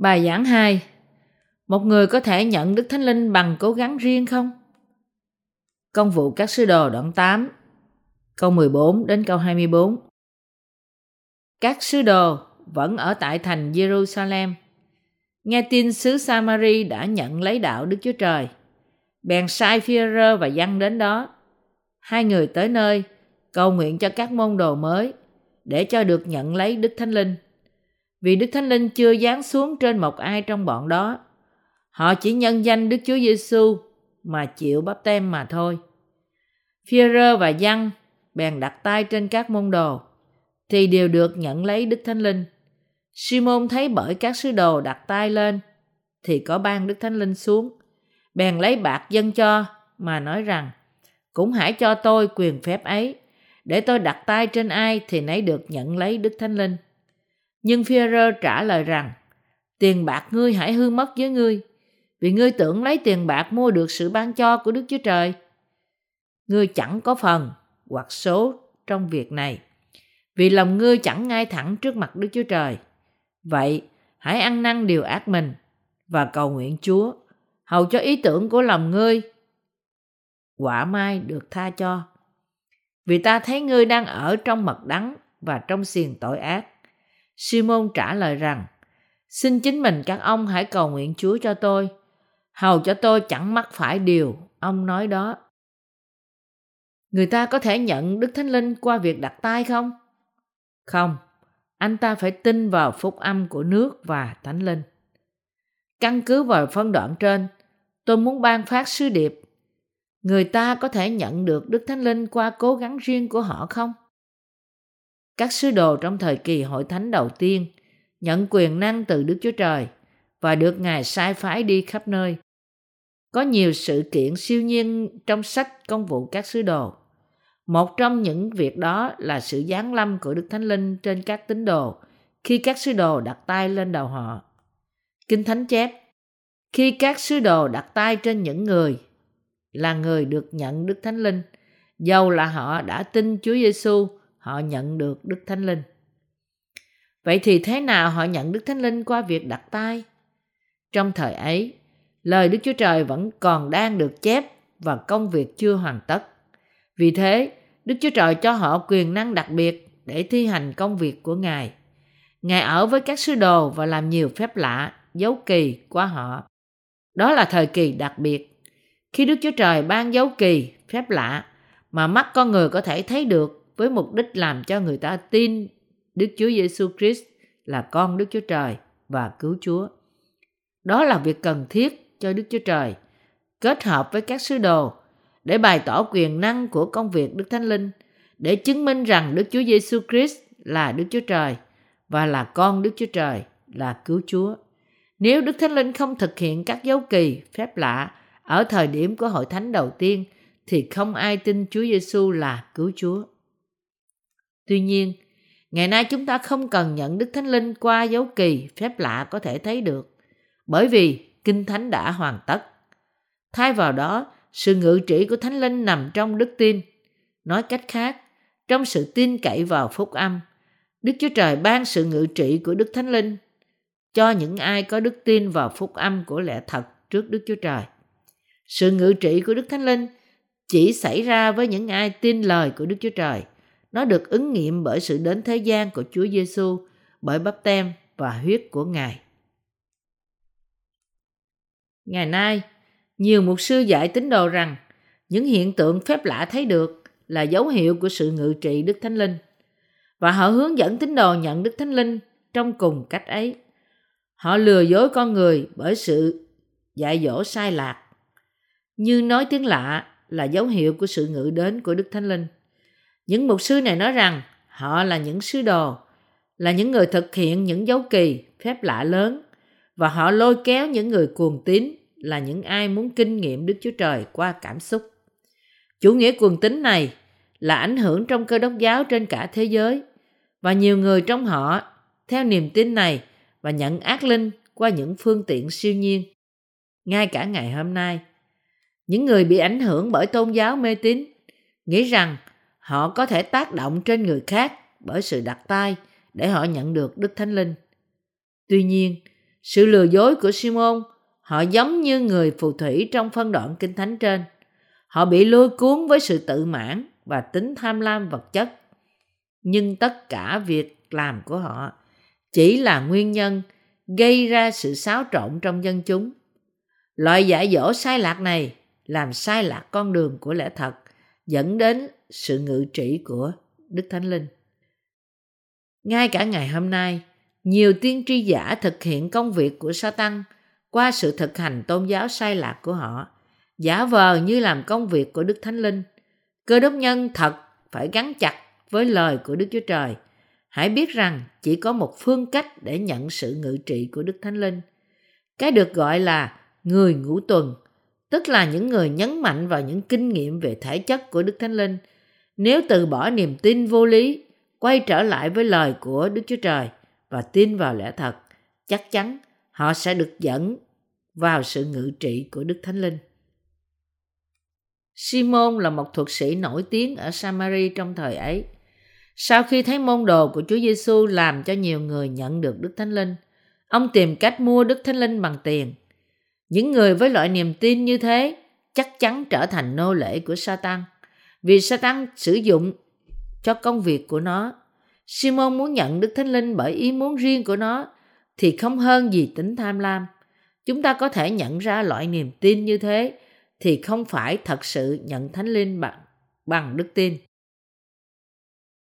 Bài giảng 2 Một người có thể nhận Đức Thánh Linh bằng cố gắng riêng không? Công vụ các sứ đồ đoạn 8 câu 14 đến câu 24 Các sứ đồ vẫn ở tại thành Jerusalem. Nghe tin xứ Samari đã nhận lấy đạo Đức Chúa Trời. Bèn sai Phi-rơ và dân đến đó. Hai người tới nơi, cầu nguyện cho các môn đồ mới, để cho được nhận lấy Đức Thánh Linh – vì Đức Thánh Linh chưa giáng xuống trên một ai trong bọn đó. Họ chỉ nhân danh Đức Chúa Giêsu mà chịu bắp tem mà thôi. Phi-rơ và Giăng bèn đặt tay trên các môn đồ, thì đều được nhận lấy Đức Thánh Linh. Simon thấy bởi các sứ đồ đặt tay lên, thì có ban Đức Thánh Linh xuống. Bèn lấy bạc dân cho, mà nói rằng, cũng hãy cho tôi quyền phép ấy để tôi đặt tay trên ai thì nấy được nhận lấy Đức Thánh Linh. Nhưng Führer trả lời rằng, tiền bạc ngươi hãy hư mất với ngươi, vì ngươi tưởng lấy tiền bạc mua được sự ban cho của Đức Chúa Trời. Ngươi chẳng có phần hoặc số trong việc này, vì lòng ngươi chẳng ngay thẳng trước mặt Đức Chúa Trời. Vậy, hãy ăn năn điều ác mình và cầu nguyện Chúa, hầu cho ý tưởng của lòng ngươi quả mai được tha cho. Vì ta thấy ngươi đang ở trong mật đắng và trong xiềng tội ác. Simon trả lời rằng, xin chính mình các ông hãy cầu nguyện Chúa cho tôi, hầu cho tôi chẳng mắc phải điều ông nói đó. Người ta có thể nhận Đức Thánh Linh qua việc đặt tay không? Không, anh ta phải tin vào phúc âm của nước và Thánh Linh. Căn cứ vào phân đoạn trên, tôi muốn ban phát sứ điệp. Người ta có thể nhận được Đức Thánh Linh qua cố gắng riêng của họ không? Các sứ đồ trong thời kỳ hội thánh đầu tiên nhận quyền năng từ Đức Chúa Trời và được Ngài sai phái đi khắp nơi. Có nhiều sự kiện siêu nhiên trong sách công vụ các sứ đồ. Một trong những việc đó là sự giáng lâm của Đức Thánh Linh trên các tín đồ khi các sứ đồ đặt tay lên đầu họ. Kinh Thánh chép, khi các sứ đồ đặt tay trên những người là người được nhận Đức Thánh Linh, dầu là họ đã tin Chúa Giêsu họ nhận được Đức Thánh Linh. Vậy thì thế nào họ nhận Đức Thánh Linh qua việc đặt tay? Trong thời ấy, lời Đức Chúa Trời vẫn còn đang được chép và công việc chưa hoàn tất. Vì thế, Đức Chúa Trời cho họ quyền năng đặc biệt để thi hành công việc của Ngài. Ngài ở với các sứ đồ và làm nhiều phép lạ, dấu kỳ qua họ. Đó là thời kỳ đặc biệt. Khi Đức Chúa Trời ban dấu kỳ, phép lạ mà mắt con người có thể thấy được với mục đích làm cho người ta tin Đức Chúa Giêsu Christ là con Đức Chúa Trời và cứu Chúa. Đó là việc cần thiết cho Đức Chúa Trời kết hợp với các sứ đồ để bày tỏ quyền năng của công việc Đức Thánh Linh để chứng minh rằng Đức Chúa Giêsu Christ là Đức Chúa Trời và là con Đức Chúa Trời là cứu Chúa. Nếu Đức Thánh Linh không thực hiện các dấu kỳ, phép lạ ở thời điểm của hội thánh đầu tiên thì không ai tin Chúa Giêsu là cứu Chúa. Tuy nhiên, ngày nay chúng ta không cần nhận Đức Thánh Linh qua dấu kỳ, phép lạ có thể thấy được, bởi vì Kinh Thánh đã hoàn tất. Thay vào đó, sự ngự trị của Thánh Linh nằm trong đức tin. Nói cách khác, trong sự tin cậy vào phúc âm, Đức Chúa Trời ban sự ngự trị của Đức Thánh Linh cho những ai có đức tin vào phúc âm của lẽ thật trước Đức Chúa Trời. Sự ngự trị của Đức Thánh Linh chỉ xảy ra với những ai tin lời của Đức Chúa Trời – nó được ứng nghiệm bởi sự đến thế gian của Chúa Giêsu, bởi bắp tem và huyết của Ngài. Ngày nay, nhiều mục sư dạy tín đồ rằng những hiện tượng phép lạ thấy được là dấu hiệu của sự ngự trị Đức Thánh Linh và họ hướng dẫn tín đồ nhận Đức Thánh Linh trong cùng cách ấy. Họ lừa dối con người bởi sự dạy dỗ sai lạc. Như nói tiếng lạ là dấu hiệu của sự ngự đến của Đức Thánh Linh. Những mục sư này nói rằng họ là những sứ đồ, là những người thực hiện những dấu kỳ, phép lạ lớn và họ lôi kéo những người cuồng tín là những ai muốn kinh nghiệm Đức Chúa Trời qua cảm xúc. Chủ nghĩa cuồng tín này là ảnh hưởng trong cơ đốc giáo trên cả thế giới và nhiều người trong họ theo niềm tin này và nhận ác linh qua những phương tiện siêu nhiên. Ngay cả ngày hôm nay, những người bị ảnh hưởng bởi tôn giáo mê tín nghĩ rằng họ có thể tác động trên người khác bởi sự đặt tay để họ nhận được Đức Thánh Linh. Tuy nhiên, Sự lừa dối của Simon, họ giống như người phù thủy trong phân đoạn kinh thánh trên. Họ bị lôi cuốn với sự tự mãn và tính tham lam vật chất. Nhưng tất cả việc làm của họ chỉ là nguyên nhân gây ra sự xáo trộn trong dân chúng. Loại giải dỗ sai lạc này làm sai lạc con đường của lẽ thật, dẫn đến sự ngự trị của Đức Thánh Linh. Ngay cả ngày hôm nay, nhiều tiên tri giả thực hiện công việc của Satan qua sự thực hành tôn giáo sai lạc của họ, giả vờ như làm công việc của Đức Thánh Linh. Cơ đốc nhân thật phải gắn chặt với lời của Đức Chúa Trời. Hãy biết rằng chỉ có một phương cách để nhận sự ngự trị của Đức Thánh Linh. Cái được gọi là người ngũ tuần, tức là những người nhấn mạnh vào những kinh nghiệm về thể chất của Đức Thánh Linh. Nếu từ bỏ niềm tin vô lý, quay trở lại với lời của Đức Chúa Trời và tin vào lẽ thật, chắc chắn họ sẽ được dẫn vào sự ngự trị của Đức Thánh Linh. Simon là một thuật sĩ nổi tiếng ở Samari trong thời ấy. Sau khi thấy môn đồ của Chúa Giêsu làm cho nhiều người nhận được Đức Thánh Linh, ông tìm cách mua Đức Thánh Linh bằng tiền. Những người với loại niềm tin như thế chắc chắn trở thành nô lệ của Satan, vì Satan sử dụng cho công việc của nó. Simon muốn nhận Đức Thánh Linh bởi ý muốn riêng của nó thì không hơn gì tính tham lam. Chúng ta có thể nhận ra loại niềm tin như thế thì không phải thật sự nhận Thánh Linh bằng, bằng đức tin.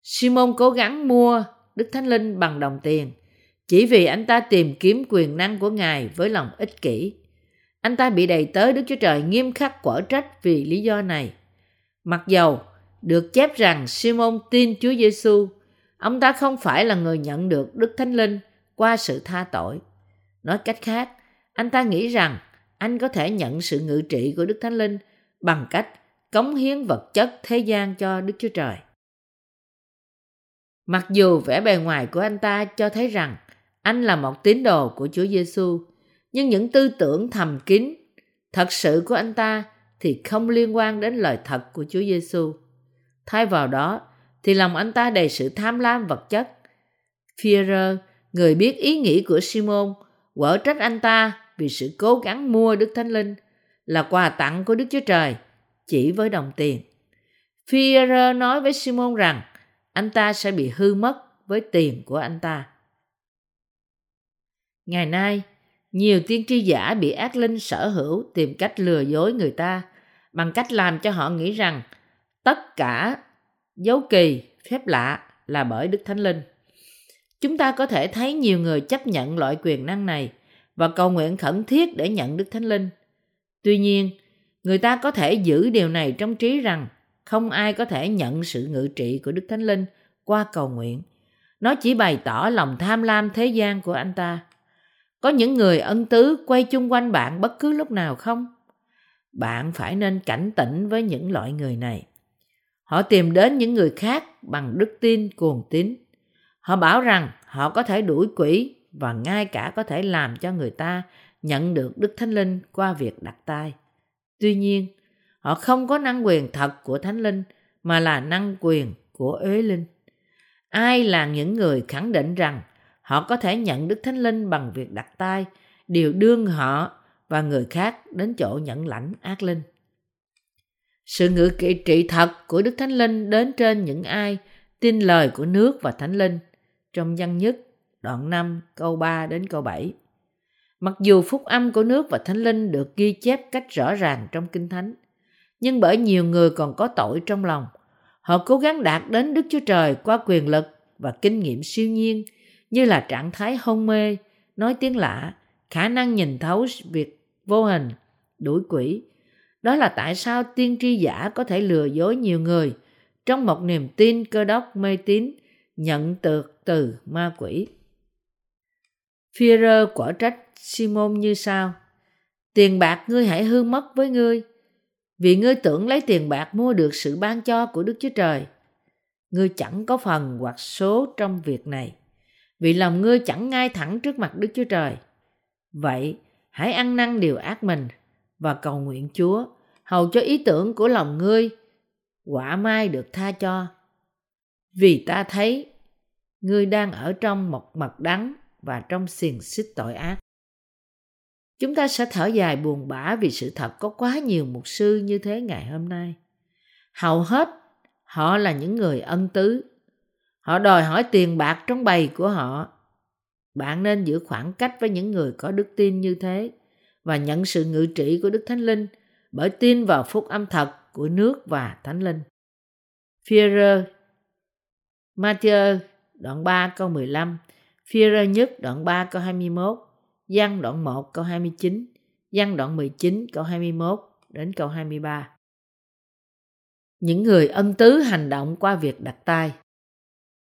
Simon cố gắng mua Đức Thánh Linh bằng đồng tiền chỉ vì anh ta tìm kiếm quyền năng của Ngài với lòng ích kỷ. Anh ta bị đầy tới Đức Chúa Trời nghiêm khắc quở trách vì lý do này. Mặc dầu được chép rằng Simon tin Chúa Giêsu, ông ta không phải là người nhận được Đức Thánh Linh qua sự tha tội. Nói cách khác, anh ta nghĩ rằng anh có thể nhận sự ngự trị của Đức Thánh Linh bằng cách cống hiến vật chất thế gian cho Đức Chúa Trời. Mặc dù vẻ bề ngoài của anh ta cho thấy rằng anh là một tín đồ của Chúa Giêsu, nhưng những tư tưởng thầm kín thật sự của anh ta thì không liên quan đến lời thật của Chúa Giêsu. Thay vào đó thì lòng anh ta đầy sự tham lam vật chất. Führer, người biết ý nghĩ của Simon, quở trách anh ta vì sự cố gắng mua Đức Thánh Linh là quà tặng của Đức Chúa Trời chỉ với đồng tiền. Führer nói với Simon rằng anh ta sẽ bị hư mất với tiền của anh ta. Ngày nay, nhiều tiên tri giả bị ác linh sở hữu tìm cách lừa dối người ta bằng cách làm cho họ nghĩ rằng tất cả dấu kỳ, phép lạ là bởi Đức Thánh Linh. Chúng ta có thể thấy nhiều người chấp nhận loại quyền năng này và cầu nguyện khẩn thiết để nhận Đức Thánh Linh. Tuy nhiên, người ta có thể giữ điều này trong trí rằng không ai có thể nhận sự ngự trị của Đức Thánh Linh qua cầu nguyện. Nó chỉ bày tỏ lòng tham lam thế gian của anh ta. Có những người ân tứ quay chung quanh bạn bất cứ lúc nào không? Bạn phải nên cảnh tỉnh với những loại người này. Họ tìm đến những người khác bằng đức tin cuồng tín. Họ bảo rằng họ có thể đuổi quỷ và ngay cả có thể làm cho người ta nhận được Đức Thánh Linh qua việc đặt tay. Tuy nhiên, họ không có năng quyền thật của Thánh Linh mà là năng quyền của ế linh. Ai là những người khẳng định rằng họ có thể nhận Đức Thánh Linh bằng việc đặt tay, đều đương họ và người khác đến chỗ nhận lãnh ác linh. Sự ngự kỵ trị thật của Đức Thánh Linh đến trên những ai tin lời của nước và Thánh Linh trong văn nhất đoạn 5 câu 3 đến câu 7. Mặc dù phúc âm của nước và Thánh Linh được ghi chép cách rõ ràng trong Kinh Thánh, nhưng bởi nhiều người còn có tội trong lòng, họ cố gắng đạt đến Đức Chúa Trời qua quyền lực và kinh nghiệm siêu nhiên như là trạng thái hôn mê, nói tiếng lạ, khả năng nhìn thấu việc vô hình, đuổi quỷ. Đó là tại sao tiên tri giả có thể lừa dối nhiều người trong một niềm tin cơ đốc mê tín nhận được từ ma quỷ. Führer quả trách Simon như sau. Tiền bạc ngươi hãy hư mất với ngươi, vì ngươi tưởng lấy tiền bạc mua được sự ban cho của Đức Chúa Trời. Ngươi chẳng có phần hoặc số trong việc này, vì lòng ngươi chẳng ngay thẳng trước mặt Đức Chúa Trời. Vậy, hãy ăn năn điều ác mình và cầu nguyện Chúa, hầu cho ý tưởng của lòng ngươi quả mai được tha cho. Vì ta thấy ngươi đang ở trong một mật đắng và trong xiềng xích tội ác. Chúng ta sẽ thở dài buồn bã vì sự thật có quá nhiều mục sư như thế ngày hôm nay. Hầu hết họ là những người ân tứ. Họ đòi hỏi tiền bạc trong bầy của họ. Bạn nên giữ khoảng cách với những người có đức tin như thế và nhận sự ngự trị của Đức Thánh Linh bởi tin vào phúc âm thật của nước và Thánh Linh. Führer Matthew, đoạn 3 câu 15 Führer nhất, đoạn 3 câu 21 Giăng, đoạn 1 câu 29 Giăng, đoạn 19 câu 21 đến câu 23 Những người ân tứ hành động qua việc đặt tay.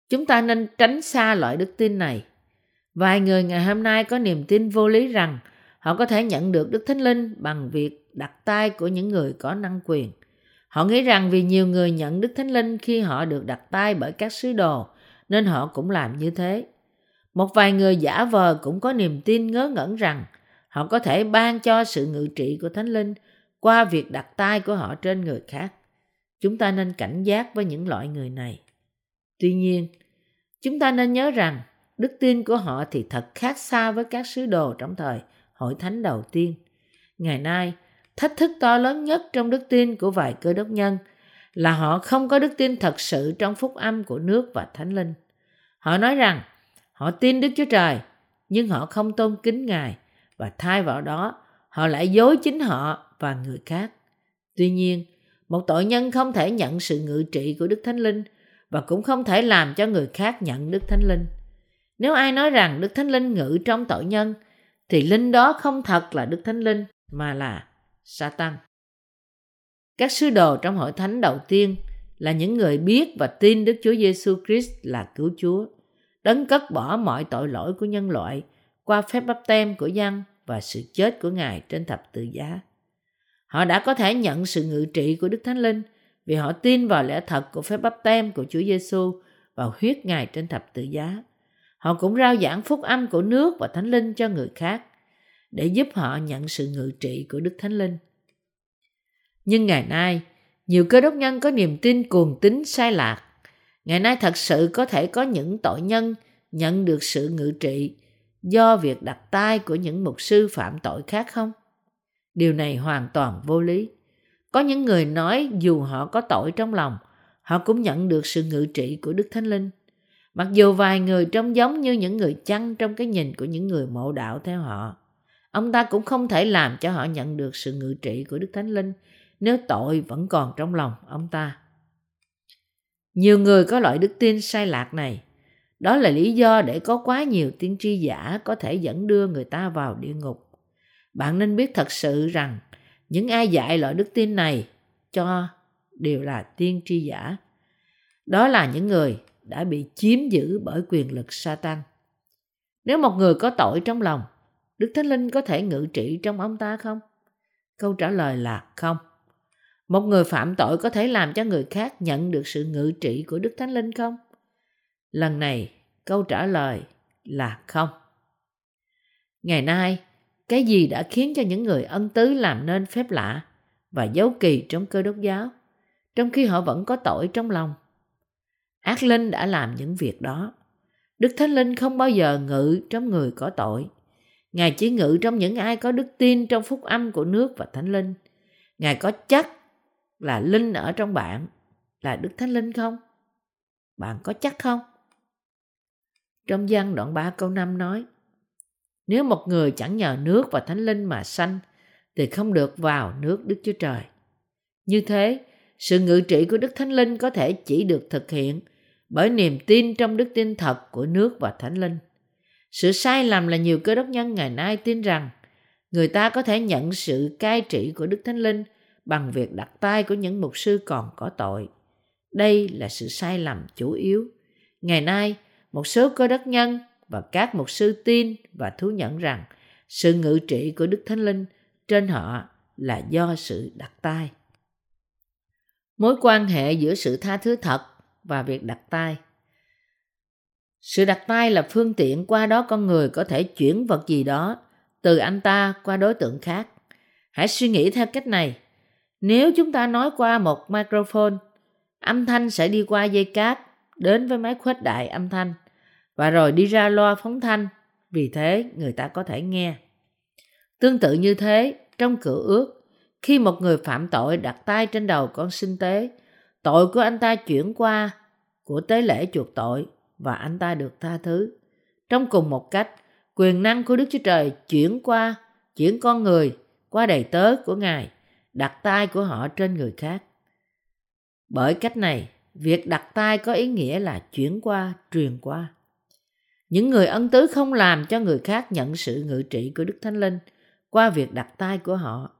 Chúng ta nên tránh xa loại đức tin này. Vài người ngày hôm nay có niềm tin vô lý rằng họ có thể nhận được Đức Thánh Linh bằng việc đặt tay của những người có năng quyền. Họ nghĩ rằng vì nhiều người nhận Đức Thánh Linh khi họ được đặt tay bởi các sứ đồ, nên họ cũng làm như thế. Một vài người giả vờ cũng có niềm tin ngớ ngẩn rằng họ có thể ban cho sự ngự trị của Thánh Linh qua việc đặt tay của họ trên người khác. Chúng ta nên cảnh giác với những loại người này. Tuy nhiên, chúng ta nên nhớ rằng đức tin của họ thì thật khác xa với các sứ đồ trong thời hội thánh đầu tiên. Ngày nay, thách thức to lớn nhất trong đức tin của vài cơ đốc nhân là họ không có đức tin thật sự trong phúc âm của nước và thánh linh. Họ nói rằng họ tin Đức Chúa Trời, nhưng họ không tôn kính Ngài và thay vào đó họ lại dối chính họ và người khác. Tuy nhiên, một tội nhân không thể nhận sự ngự trị của Đức Thánh Linh và cũng không thể làm cho người khác nhận Đức Thánh Linh. Nếu ai nói rằng Đức Thánh Linh ngự trong tội nhân, thì linh đó không thật là Đức Thánh Linh mà là Satan. Các sứ đồ trong hội thánh đầu tiên là những người biết và tin Đức Chúa Giêsu Christ là cứu Chúa, đấng cất bỏ mọi tội lỗi của nhân loại qua phép bắp tem của dân và sự chết của Ngài trên thập tự giá. Họ đã có thể nhận sự ngự trị của Đức Thánh Linh vì họ tin vào lẽ thật của phép bắp tem của Chúa Giêsu và huyết Ngài trên thập tự giá. Họ cũng rao giảng phúc âm của nước và Thánh Linh cho người khác để giúp họ nhận sự ngự trị của Đức Thánh Linh. Nhưng ngày nay, nhiều cơ đốc nhân có niềm tin cuồng tín sai lạc. Ngày nay thật sự có thể có những tội nhân nhận được sự ngự trị do việc đặt tay của những mục sư phạm tội khác không? Điều này hoàn toàn vô lý. Có những người nói dù họ có tội trong lòng, họ cũng nhận được sự ngự trị của Đức Thánh Linh. Mặc dù vài người trông giống như những người chăn trong cái nhìn của những người mộ đạo theo họ, ông ta cũng không thể làm cho họ nhận được sự ngự trị của Đức Thánh Linh nếu tội vẫn còn trong lòng ông ta. Nhiều người có loại đức tin sai lạc này. Đó là lý do để có quá nhiều tiên tri giả có thể dẫn đưa người ta vào địa ngục. Bạn nên biết thật sự rằng những ai dạy loại đức tin này cho đều là tiên tri giả. Đó là những người đã bị chiếm giữ bởi quyền lực Satan. Nếu một người có tội trong lòng, Đức Thánh Linh có thể ngự trị trong ông ta không? Câu trả lời là không. Một người phạm tội có thể làm cho người khác nhận được sự ngự trị của Đức Thánh Linh không? Lần này, câu trả lời là không. Ngày nay, cái gì đã khiến cho những người ân tứ làm nên phép lạ và dấu kỳ trong cơ đốc giáo, trong khi họ vẫn có tội trong lòng? Ác linh đã làm những việc đó. Đức Thánh Linh không bao giờ ngự trong người có tội. Ngài chỉ ngự trong những ai có đức tin trong phúc âm của nước và Thánh Linh. Ngài có chắc là Linh ở trong bạn là Đức Thánh Linh không? Bạn có chắc không? Trong văn đoạn 3 câu 5 nói Nếu một người chẳng nhờ nước và Thánh Linh mà sanh thì không được vào nước Đức Chúa Trời. Như thế, sự ngự trị của Đức Thánh Linh có thể chỉ được thực hiện bởi niềm tin trong đức tin thật của nước và Thánh Linh. Sự sai lầm là nhiều cơ đốc nhân ngày nay tin rằng người ta có thể nhận sự cai trị của Đức Thánh Linh bằng việc đặt tay của những mục sư còn có tội. Đây là sự sai lầm chủ yếu. Ngày nay, một số cơ đốc nhân và các mục sư tin và thú nhận rằng sự ngự trị của Đức Thánh Linh trên họ là do sự đặt tay. Mối quan hệ giữa sự tha thứ thật và việc đặt tay. Sự đặt tay là phương tiện qua đó con người có thể chuyển vật gì đó từ anh ta qua đối tượng khác. Hãy suy nghĩ theo cách này. Nếu chúng ta nói qua một microphone, âm thanh sẽ đi qua dây cáp đến với máy khuếch đại âm thanh và rồi đi ra loa phóng thanh. Vì thế người ta có thể nghe. Tương tự như thế, trong cửa ước, khi một người phạm tội đặt tay trên đầu con sinh tế, tội của anh ta chuyển qua của tế lễ chuộc tội và anh ta được tha thứ. Trong cùng một cách, quyền năng của Đức Chúa Trời chuyển qua, chuyển con người qua đầy tớ của Ngài, đặt tay của họ trên người khác. Bởi cách này, việc đặt tay có ý nghĩa là chuyển qua, truyền qua. Những người ân tứ không làm cho người khác nhận sự ngự trị của Đức Thánh Linh qua việc đặt tay của họ.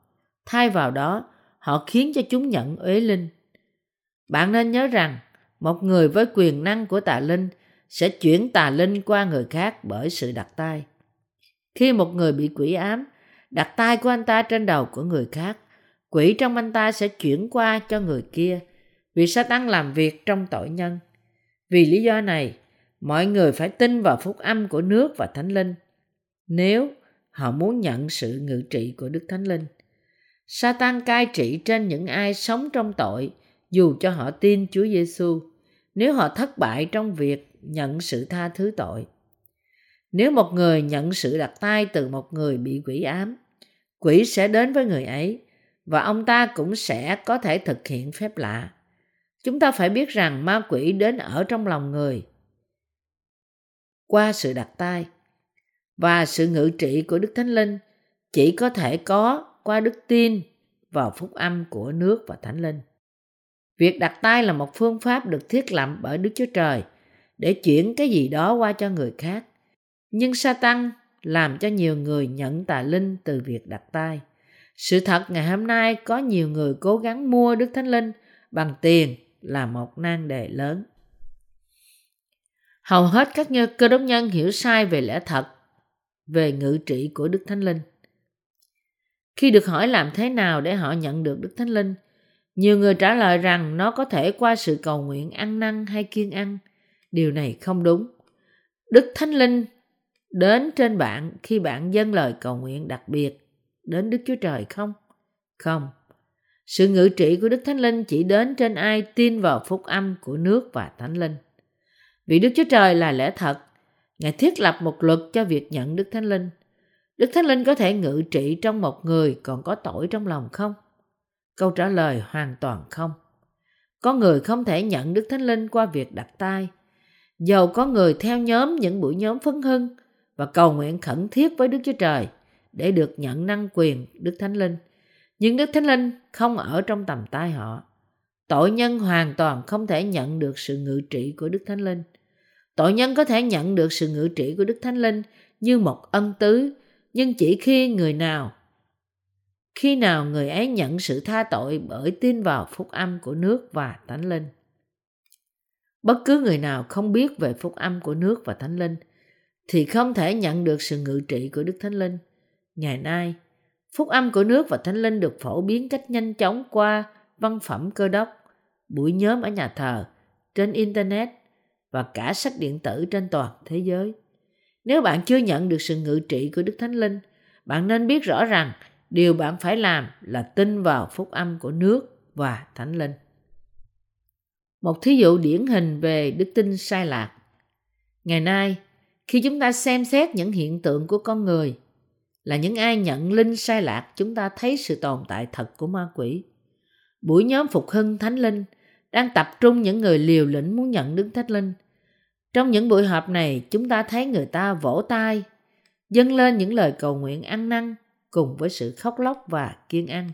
Thay vào đó, họ khiến cho chúng nhận uế linh. Bạn nên nhớ rằng, một người với quyền năng của tà linh sẽ chuyển tà linh qua người khác bởi sự đặt tay. Khi một người bị quỷ ám, đặt tay của anh ta trên đầu của người khác, quỷ trong anh ta sẽ chuyển qua cho người kia vì Satan làm việc trong tội nhân. Vì lý do này, mọi người phải tin vào phúc âm của nước và thánh linh nếu họ muốn nhận sự ngự trị của đức thánh linh Satan cai trị trên những ai sống trong tội dù cho họ tin Chúa Giêsu nếu họ thất bại trong việc nhận sự tha thứ tội. Nếu một người nhận sự đặt tay từ một người bị quỷ ám, quỷ sẽ đến với người ấy và ông ta cũng sẽ có thể thực hiện phép lạ. Chúng ta phải biết rằng ma quỷ đến ở trong lòng người qua sự đặt tay và sự ngự trị của Đức Thánh Linh chỉ có thể có qua đức tin vào phúc âm của nước và Thánh Linh. Việc đặt tay là một phương pháp được thiết lập bởi Đức Chúa Trời để chuyển cái gì đó qua cho người khác. Nhưng Satan làm cho nhiều người nhận tà linh từ việc đặt tay. Sự thật ngày hôm nay có nhiều người cố gắng mua Đức Thánh Linh bằng tiền là một nan đề lớn. Hầu hết các nhân, cơ đốc nhân hiểu sai về lẽ thật về ngự trị của Đức Thánh Linh. Khi được hỏi làm thế nào để họ nhận được Đức Thánh Linh, nhiều người trả lời rằng nó có thể qua sự cầu nguyện ăn năn hay kiên ăn. Điều này không đúng. Đức Thánh Linh đến trên bạn khi bạn dâng lời cầu nguyện đặc biệt đến Đức Chúa Trời không? Không. Sự ngự trị của Đức Thánh Linh chỉ đến trên ai tin vào phúc âm của nước và Thánh Linh. Vì Đức Chúa Trời là lẽ thật, Ngài thiết lập một luật cho việc nhận Đức Thánh Linh. Đức Thánh Linh có thể ngự trị trong một người còn có tội trong lòng không? Câu trả lời hoàn toàn không. Có người không thể nhận Đức Thánh Linh qua việc đặt tay. Dầu có người theo nhóm những buổi nhóm phấn hưng và cầu nguyện khẩn thiết với Đức Chúa Trời để được nhận năng quyền Đức Thánh Linh. Nhưng Đức Thánh Linh không ở trong tầm tay họ. Tội nhân hoàn toàn không thể nhận được sự ngự trị của Đức Thánh Linh. Tội nhân có thể nhận được sự ngự trị của Đức Thánh Linh như một ân tứ, nhưng chỉ khi người nào khi nào người ấy nhận sự tha tội bởi tin vào phúc âm của nước và thánh linh. Bất cứ người nào không biết về phúc âm của nước và thánh linh thì không thể nhận được sự ngự trị của Đức Thánh Linh. Ngày nay, phúc âm của nước và thánh linh được phổ biến cách nhanh chóng qua văn phẩm cơ đốc, buổi nhóm ở nhà thờ, trên Internet và cả sách điện tử trên toàn thế giới. Nếu bạn chưa nhận được sự ngự trị của Đức Thánh Linh, bạn nên biết rõ rằng điều bạn phải làm là tin vào phúc âm của nước và Thánh Linh. Một thí dụ điển hình về đức tin sai lạc. Ngày nay, khi chúng ta xem xét những hiện tượng của con người, là những ai nhận linh sai lạc, chúng ta thấy sự tồn tại thật của ma quỷ. Buổi nhóm phục hưng Thánh Linh đang tập trung những người liều lĩnh muốn nhận Đức Thánh Linh. Trong những buổi họp này, chúng ta thấy người ta vỗ tay, dâng lên những lời cầu nguyện ăn năn cùng với sự khóc lóc và kiên ăn.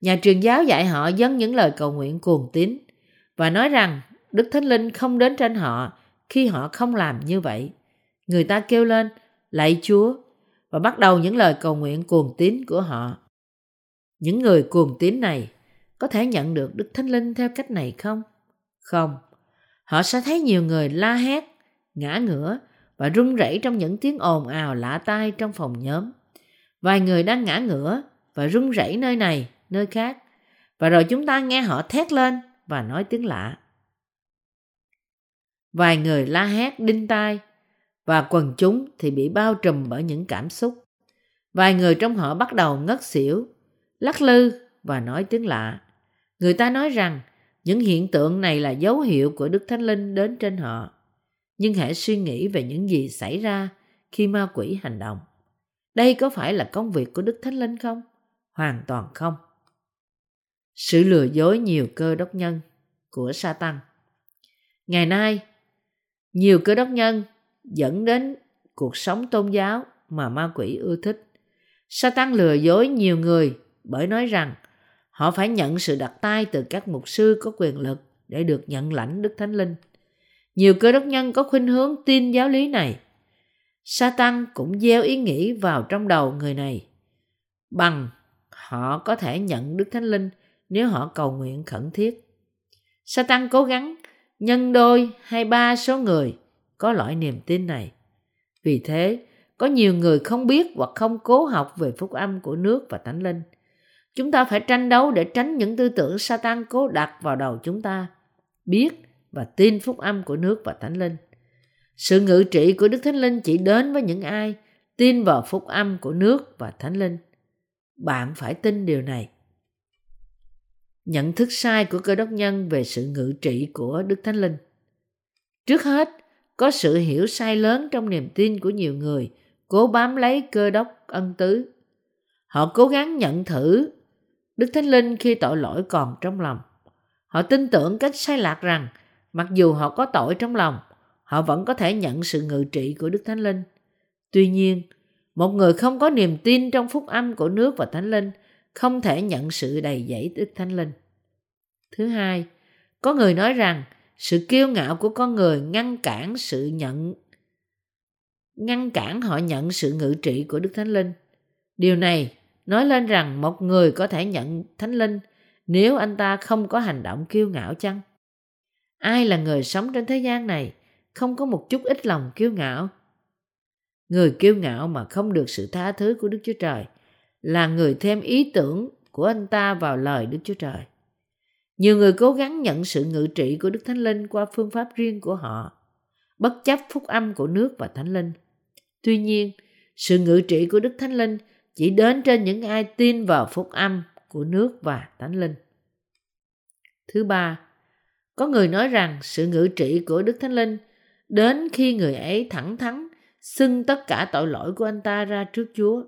Nhà truyền giáo dạy họ dâng những lời cầu nguyện cuồng tín và nói rằng Đức Thánh Linh không đến trên họ khi họ không làm như vậy. Người ta kêu lên, lạy Chúa, và bắt đầu những lời cầu nguyện cuồng tín của họ. Những người cuồng tín này có thể nhận được Đức Thánh Linh theo cách này không? Không. Họ sẽ thấy nhiều người la hét, ngã ngửa và run rẩy trong những tiếng ồn ào lạ tai trong phòng nhóm. Vài người đang ngã ngửa và run rẩy nơi này, nơi khác. Và rồi chúng ta nghe họ thét lên và nói tiếng lạ. Vài người la hét đinh tai và quần chúng thì bị bao trùm bởi những cảm xúc. Vài người trong họ bắt đầu ngất xỉu, lắc lư và nói tiếng lạ. Người ta nói rằng những hiện tượng này là dấu hiệu của Đức Thánh Linh đến trên họ. Nhưng hãy suy nghĩ về những gì xảy ra khi ma quỷ hành động. Đây có phải là công việc của Đức Thánh Linh không? Hoàn toàn không. Sự lừa dối nhiều cơ đốc nhân của Satan. Ngày nay, nhiều cơ đốc nhân dẫn đến cuộc sống tôn giáo mà ma quỷ ưa thích. Satan lừa dối nhiều người bởi nói rằng họ phải nhận sự đặt tay từ các mục sư có quyền lực để được nhận lãnh Đức Thánh Linh. Nhiều cơ đốc nhân có khuynh hướng tin giáo lý này. Satan cũng gieo ý nghĩ vào trong đầu người này bằng họ có thể nhận Đức Thánh Linh nếu họ cầu nguyện khẩn thiết. Satan cố gắng nhân đôi hay ba số người có loại niềm tin này. Vì thế, có nhiều người không biết hoặc không cố học về phúc âm của nước và thánh linh. Chúng ta phải tranh đấu để tránh những tư tưởng Satan cố đặt vào đầu chúng ta. Biết và tin phúc âm của nước và thánh linh. Sự ngự trị của Đức Thánh Linh chỉ đến với những ai tin vào phúc âm của nước và thánh linh. Bạn phải tin điều này. Nhận thức sai của cơ đốc nhân về sự ngự trị của Đức Thánh Linh. Trước hết, có sự hiểu sai lớn trong niềm tin của nhiều người cố bám lấy cơ đốc ân tứ. Họ cố gắng nhận thử Đức Thánh Linh khi tội lỗi còn trong lòng. Họ tin tưởng cách sai lạc rằng mặc dù họ có tội trong lòng, họ vẫn có thể nhận sự ngự trị của Đức Thánh Linh. Tuy nhiên, một người không có niềm tin trong phúc âm của nước và Thánh Linh không thể nhận sự đầy dẫy Đức Thánh Linh. Thứ hai, có người nói rằng sự kiêu ngạo của con người ngăn cản sự nhận ngăn cản họ nhận sự ngự trị của Đức Thánh Linh. Điều này nói lên rằng một người có thể nhận Thánh Linh nếu anh ta không có hành động kiêu ngạo chăng? Ai là người sống trên thế gian này không có một chút ít lòng kiêu ngạo? Người kiêu ngạo mà không được sự tha thứ của Đức Chúa Trời là người thêm ý tưởng của anh ta vào lời Đức Chúa Trời. Nhiều người cố gắng nhận sự ngự trị của Đức Thánh Linh qua phương pháp riêng của họ, bất chấp phúc âm của nước và Thánh Linh. Tuy nhiên, sự ngự trị của Đức Thánh Linh chỉ đến trên những ai tin vào phúc âm của nước và Thánh Linh. Thứ ba, có người nói rằng sự ngự trị của Đức Thánh Linh đến khi người ấy thẳng thắn xưng tất cả tội lỗi của anh ta ra trước Chúa.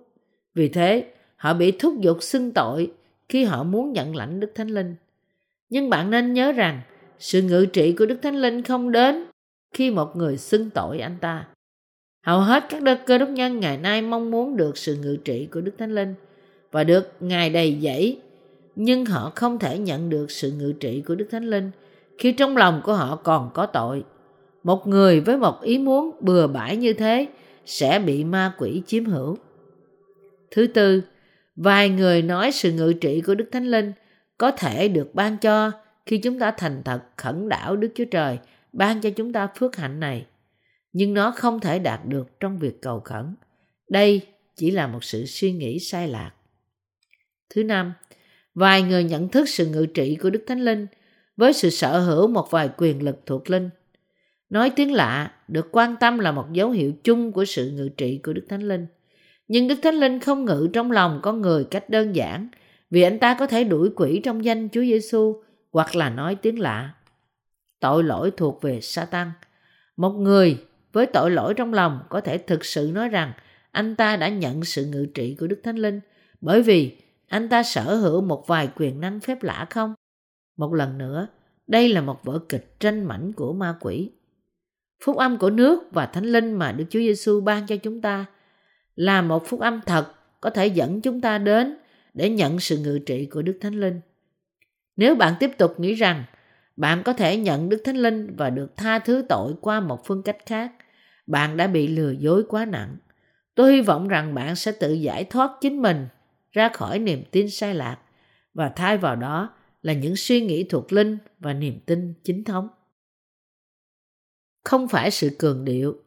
Vì thế, họ bị thúc giục xưng tội khi họ muốn nhận lãnh Đức Thánh Linh. Nhưng bạn nên nhớ rằng sự ngự trị của Đức Thánh Linh không đến khi một người xưng tội anh ta. Hầu hết các đợt cơ đốc nhân ngày nay mong muốn được sự ngự trị của Đức Thánh Linh và được Ngài đầy dẫy, nhưng họ không thể nhận được sự ngự trị của Đức Thánh Linh khi trong lòng của họ còn có tội. Một người với một ý muốn bừa bãi như thế sẽ bị ma quỷ chiếm hữu. Thứ tư, vài người nói sự ngự trị của Đức Thánh Linh có thể được ban cho khi chúng ta thành thật khẩn đảo Đức Chúa Trời ban cho chúng ta phước hạnh này nhưng nó không thể đạt được trong việc cầu khẩn. Đây chỉ là một sự suy nghĩ sai lạc. Thứ năm, vài người nhận thức sự ngự trị của Đức Thánh Linh với sự sở hữu một vài quyền lực thuộc linh. Nói tiếng lạ được quan tâm là một dấu hiệu chung của sự ngự trị của Đức Thánh Linh. Nhưng Đức Thánh Linh không ngự trong lòng con người cách đơn giản vì anh ta có thể đuổi quỷ trong danh Chúa Giêsu hoặc là nói tiếng lạ. Tội lỗi thuộc về Satan. Một người với tội lỗi trong lòng có thể thực sự nói rằng anh ta đã nhận sự ngự trị của Đức Thánh Linh bởi vì anh ta sở hữu một vài quyền năng phép lạ không? Một lần nữa, đây là một vở kịch tranh mảnh của ma quỷ. Phúc âm của nước và Thánh Linh mà Đức Chúa Giêsu ban cho chúng ta là một phúc âm thật có thể dẫn chúng ta đến để nhận sự ngự trị của Đức Thánh Linh. Nếu bạn tiếp tục nghĩ rằng bạn có thể nhận Đức Thánh Linh và được tha thứ tội qua một phương cách khác, bạn đã bị lừa dối quá nặng. Tôi hy vọng rằng bạn sẽ tự giải thoát chính mình, ra khỏi niềm tin sai lạc, và thay vào đó là những suy nghĩ thuộc linh và niềm tin chính thống. Không phải sự cường điệu.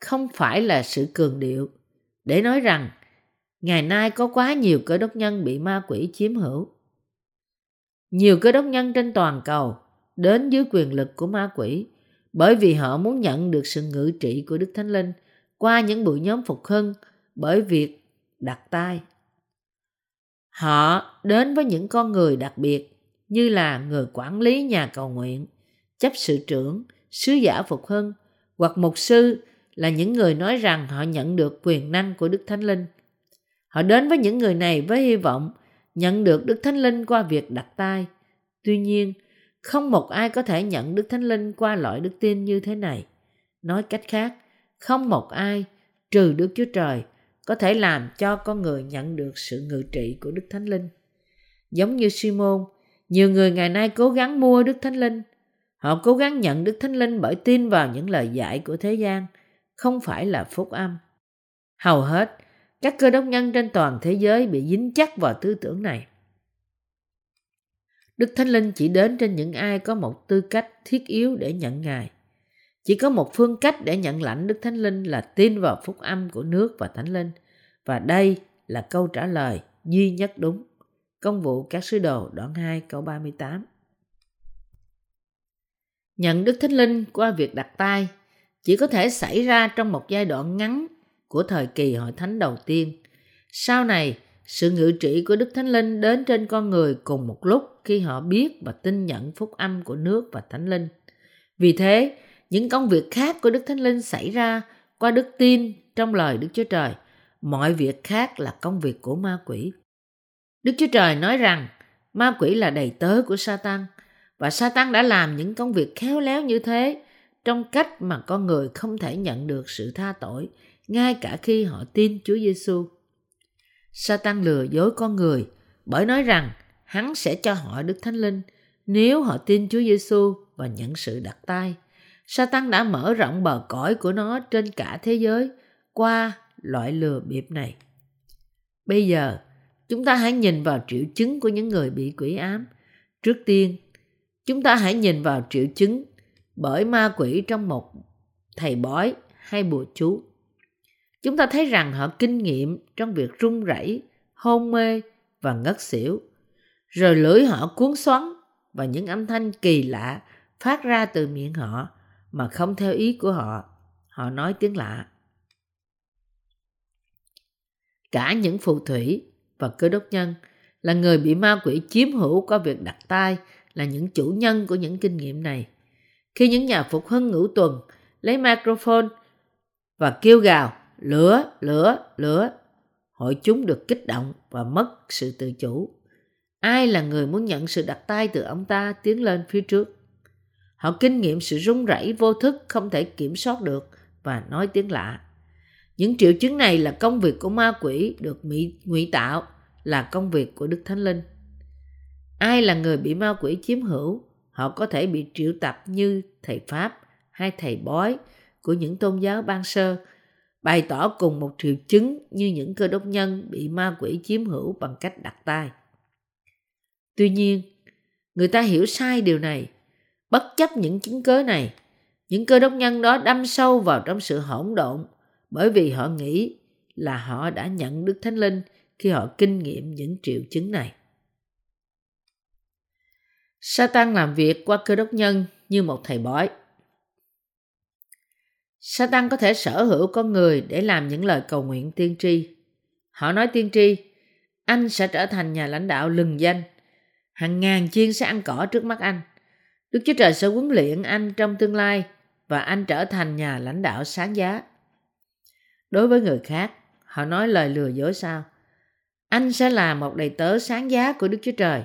Không phải là sự cường điệu để nói rằng, ngày nay có quá nhiều cơ đốc nhân bị ma quỷ chiếm hữu. Nhiều cơ đốc nhân trên toàn cầu đến dưới quyền lực của ma quỷ bởi vì họ muốn nhận được sự ngự trị của Đức Thánh Linh qua những buổi nhóm phục hưng bởi việc đặt tay. Họ đến với những con người đặc biệt như là người quản lý nhà cầu nguyện, chấp sự trưởng, sứ giả phục hưng hoặc mục sư là những người nói rằng họ nhận được quyền năng của Đức Thánh Linh. Họ đến với những người này với hy vọng nhận được Đức Thánh Linh qua việc đặt tay. Tuy nhiên, không một ai có thể nhận Đức Thánh Linh qua loại đức tin như thế này. Nói cách khác, không một ai trừ Đức Chúa Trời có thể làm cho con người nhận được sự ngự trị của Đức Thánh Linh. Giống như Simon, nhiều người ngày nay cố gắng mua Đức Thánh Linh. Họ cố gắng nhận Đức Thánh Linh bởi tin vào những lời dạy của thế gian, không phải là phúc âm. Hầu hết, các cơ đốc nhân trên toàn thế giới bị dính chắc vào tư tưởng này. Đức Thánh Linh chỉ đến trên những ai có một tư cách thiết yếu để nhận Ngài. Chỉ có một phương cách để nhận lãnh Đức Thánh Linh là tin vào phúc âm của nước và Thánh Linh. Và đây là câu trả lời duy nhất đúng. Công vụ các sứ đồ đoạn 2 câu 38. Nhận Đức Thánh Linh qua việc đặt tay chỉ có thể xảy ra trong một giai đoạn ngắn của thời kỳ hội thánh đầu tiên. Sau này, sự ngự trị của Đức Thánh Linh đến trên con người cùng một lúc khi họ biết và tin nhận phúc âm của nước và Thánh Linh. Vì thế, những công việc khác của Đức Thánh Linh xảy ra qua đức tin trong lời Đức Chúa Trời. Mọi việc khác là công việc của ma quỷ. Đức Chúa Trời nói rằng ma quỷ là đầy tớ của Satan và Satan đã làm những công việc khéo léo như thế trong cách mà con người không thể nhận được sự tha tội ngay cả khi họ tin Chúa Giêsu. Satan lừa dối con người bởi nói rằng hắn sẽ cho họ Đức Thánh Linh nếu họ tin Chúa Giêsu và nhận sự đặt tay. Satan đã mở rộng bờ cõi của nó trên cả thế giới qua loại lừa bịp này. Bây giờ, chúng ta hãy nhìn vào triệu chứng của những người bị quỷ ám. Trước tiên, chúng ta hãy nhìn vào triệu chứng bởi ma quỷ trong một thầy bói hay bùa chú. Chúng ta thấy rằng họ kinh nghiệm trong việc run rẩy, hôn mê và ngất xỉu. Rồi lưỡi họ cuốn xoắn và những âm thanh kỳ lạ phát ra từ miệng họ mà không theo ý của họ. Họ nói tiếng lạ. Cả những phù thủy và cơ đốc nhân là người bị ma quỷ chiếm hữu qua việc đặt tay là những chủ nhân của những kinh nghiệm này. Khi những nhà phục hưng ngũ tuần lấy microphone và kêu gào lửa, lửa, lửa, hội chúng được kích động và mất sự tự chủ. Ai là người muốn nhận sự đặt tay từ ông ta tiến lên phía trước? Họ kinh nghiệm sự run rẩy vô thức không thể kiểm soát được và nói tiếng lạ. Những triệu chứng này là công việc của ma quỷ được ngụy tạo là công việc của Đức Thánh Linh. Ai là người bị ma quỷ chiếm hữu, họ có thể bị triệu tập như thầy Pháp hay thầy bói của những tôn giáo ban sơ, bày tỏ cùng một triệu chứng như những cơ đốc nhân bị ma quỷ chiếm hữu bằng cách đặt tay. Tuy nhiên, người ta hiểu sai điều này Bất chấp những chứng cớ này, những cơ đốc nhân đó đâm sâu vào trong sự hỗn độn bởi vì họ nghĩ là họ đã nhận Đức Thánh Linh khi họ kinh nghiệm những triệu chứng này. Satan làm việc qua cơ đốc nhân như một thầy bói. Satan có thể sở hữu con người để làm những lời cầu nguyện tiên tri. Họ nói tiên tri, anh sẽ trở thành nhà lãnh đạo lừng danh. Hàng ngàn chiên sẽ ăn cỏ trước mắt anh. Đức Chúa Trời sẽ huấn luyện anh trong tương lai và anh trở thành nhà lãnh đạo sáng giá. Đối với người khác, họ nói lời lừa dối sao? Anh sẽ là một đầy tớ sáng giá của Đức Chúa Trời.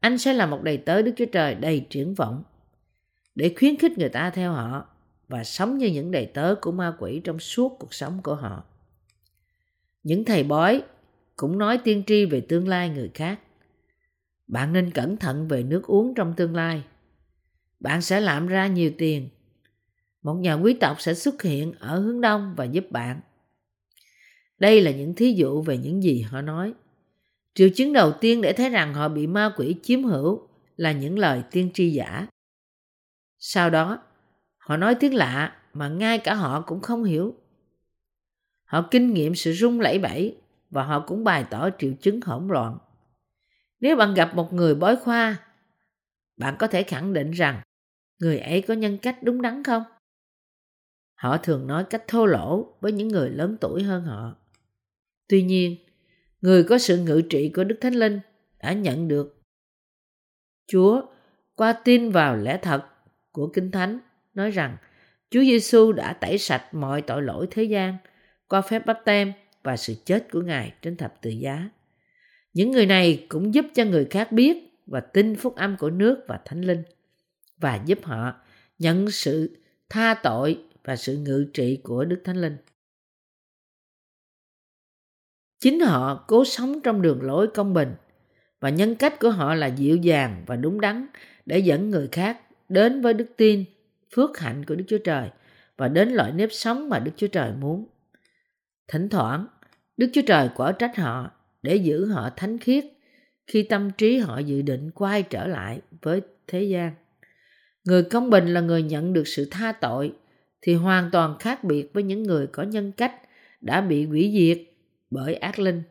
Anh sẽ là một đầy tớ Đức Chúa Trời đầy triển vọng. Để khuyến khích người ta theo họ và sống như những đầy tớ của ma quỷ trong suốt cuộc sống của họ. Những thầy bói cũng nói tiên tri về tương lai người khác. Bạn nên cẩn thận về nước uống trong tương lai bạn sẽ làm ra nhiều tiền. Một nhà quý tộc sẽ xuất hiện ở hướng đông và giúp bạn. Đây là những thí dụ về những gì họ nói. Triệu chứng đầu tiên để thấy rằng họ bị ma quỷ chiếm hữu là những lời tiên tri giả. Sau đó, họ nói tiếng lạ mà ngay cả họ cũng không hiểu. Họ kinh nghiệm sự rung lẫy bẫy và họ cũng bày tỏ triệu chứng hỗn loạn. Nếu bạn gặp một người bói khoa, bạn có thể khẳng định rằng người ấy có nhân cách đúng đắn không? Họ thường nói cách thô lỗ với những người lớn tuổi hơn họ. Tuy nhiên, người có sự ngự trị của Đức Thánh Linh đã nhận được Chúa qua tin vào lẽ thật của Kinh Thánh nói rằng Chúa Giêsu đã tẩy sạch mọi tội lỗi thế gian qua phép bắp tem và sự chết của Ngài trên thập tự giá. Những người này cũng giúp cho người khác biết và tin phúc âm của nước và thánh linh và giúp họ nhận sự tha tội và sự ngự trị của Đức Thánh Linh. Chính họ cố sống trong đường lối công bình và nhân cách của họ là dịu dàng và đúng đắn để dẫn người khác đến với đức tin, phước hạnh của Đức Chúa Trời và đến loại nếp sống mà Đức Chúa Trời muốn. Thỉnh thoảng, Đức Chúa Trời quả trách họ để giữ họ thánh khiết khi tâm trí họ dự định quay trở lại với thế gian. Người công bình là người nhận được sự tha tội thì hoàn toàn khác biệt với những người có nhân cách đã bị hủy diệt bởi ác linh.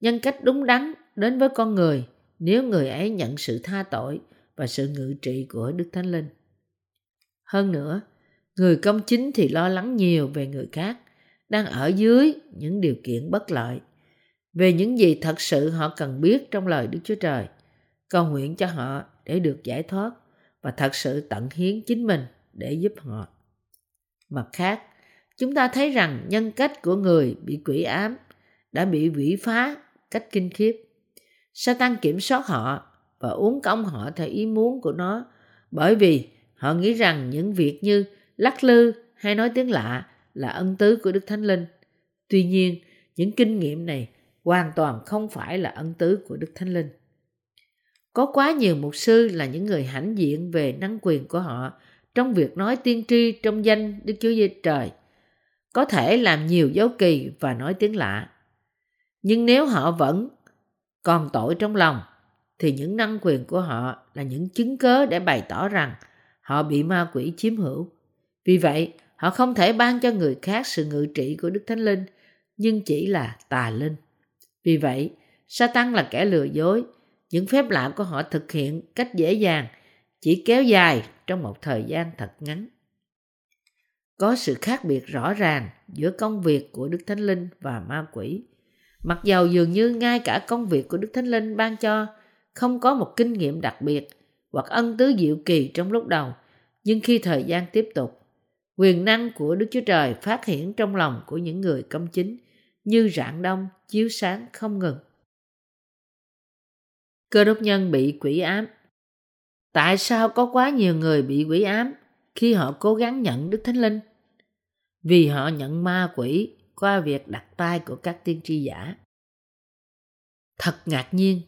Nhân cách đúng đắn đến với con người nếu người ấy nhận sự tha tội và sự ngự trị của Đức Thánh Linh. Hơn nữa, người công chính thì lo lắng nhiều về người khác đang ở dưới những điều kiện bất lợi về những gì thật sự họ cần biết trong lời Đức Chúa Trời, cầu nguyện cho họ để được giải thoát và thật sự tận hiến chính mình để giúp họ. Mặt khác, chúng ta thấy rằng nhân cách của người bị quỷ ám đã bị quỷ phá cách kinh khiếp. Satan kiểm soát họ và uống công họ theo ý muốn của nó bởi vì họ nghĩ rằng những việc như lắc lư hay nói tiếng lạ là ân tứ của Đức Thánh Linh. Tuy nhiên, những kinh nghiệm này hoàn toàn không phải là ân tứ của Đức Thánh Linh. Có quá nhiều mục sư là những người hãnh diện về năng quyền của họ trong việc nói tiên tri trong danh Đức Chúa Giê Trời, có thể làm nhiều dấu kỳ và nói tiếng lạ. Nhưng nếu họ vẫn còn tội trong lòng, thì những năng quyền của họ là những chứng cớ để bày tỏ rằng họ bị ma quỷ chiếm hữu. Vì vậy, họ không thể ban cho người khác sự ngự trị của Đức Thánh Linh, nhưng chỉ là tà linh. Vì vậy, Satan là kẻ lừa dối. Những phép lạ của họ thực hiện cách dễ dàng, chỉ kéo dài trong một thời gian thật ngắn. Có sự khác biệt rõ ràng giữa công việc của Đức Thánh Linh và ma quỷ. Mặc dầu dường như ngay cả công việc của Đức Thánh Linh ban cho không có một kinh nghiệm đặc biệt hoặc ân tứ diệu kỳ trong lúc đầu, nhưng khi thời gian tiếp tục, quyền năng của Đức Chúa Trời phát hiện trong lòng của những người công chính như rạng đông chiếu sáng không ngừng. Cơ đốc nhân bị quỷ ám. Tại sao có quá nhiều người bị quỷ ám khi họ cố gắng nhận Đức Thánh Linh? Vì họ nhận ma quỷ qua việc đặt tay của các tiên tri giả. Thật ngạc nhiên,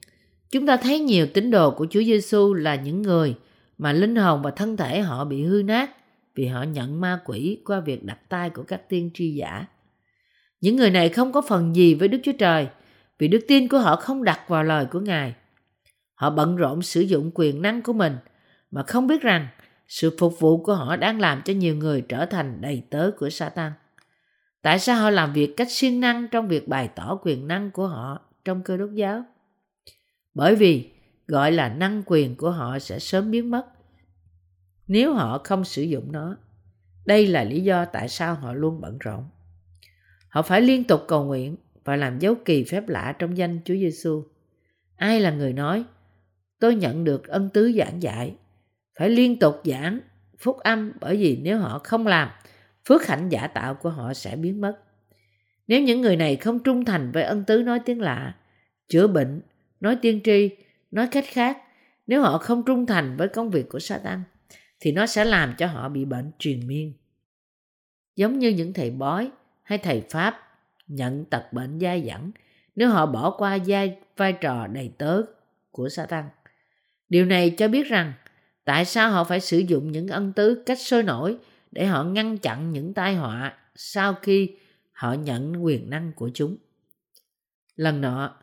chúng ta thấy nhiều tín đồ của Chúa Giêsu là những người mà linh hồn và thân thể họ bị hư nát vì họ nhận ma quỷ qua việc đặt tay của các tiên tri giả. Những người này không có phần gì với Đức Chúa Trời, vì đức tin của họ không đặt vào lời của Ngài. Họ bận rộn sử dụng quyền năng của mình, mà không biết rằng sự phục vụ của họ đang làm cho nhiều người trở thành đầy tớ của Satan. Tại sao họ làm việc cách siêng năng trong việc bày tỏ quyền năng của họ trong cơ đốc giáo? Bởi vì gọi là năng quyền của họ sẽ sớm biến mất nếu họ không sử dụng nó. Đây là lý do tại sao họ luôn bận rộn. Họ phải liên tục cầu nguyện và làm dấu kỳ phép lạ trong danh Chúa Giêsu. Ai là người nói, tôi nhận được ân tứ giảng dạy, phải liên tục giảng phúc âm bởi vì nếu họ không làm, phước hạnh giả tạo của họ sẽ biến mất. Nếu những người này không trung thành với ân tứ nói tiếng lạ, chữa bệnh, nói tiên tri, nói cách khác, nếu họ không trung thành với công việc của Satan, thì nó sẽ làm cho họ bị bệnh truyền miên. Giống như những thầy bói, hay thầy Pháp nhận tật bệnh dai dẳng nếu họ bỏ qua vai, vai trò đầy tớ của Satan. Điều này cho biết rằng tại sao họ phải sử dụng những ân tứ cách sôi nổi để họ ngăn chặn những tai họa sau khi họ nhận quyền năng của chúng. Lần nọ,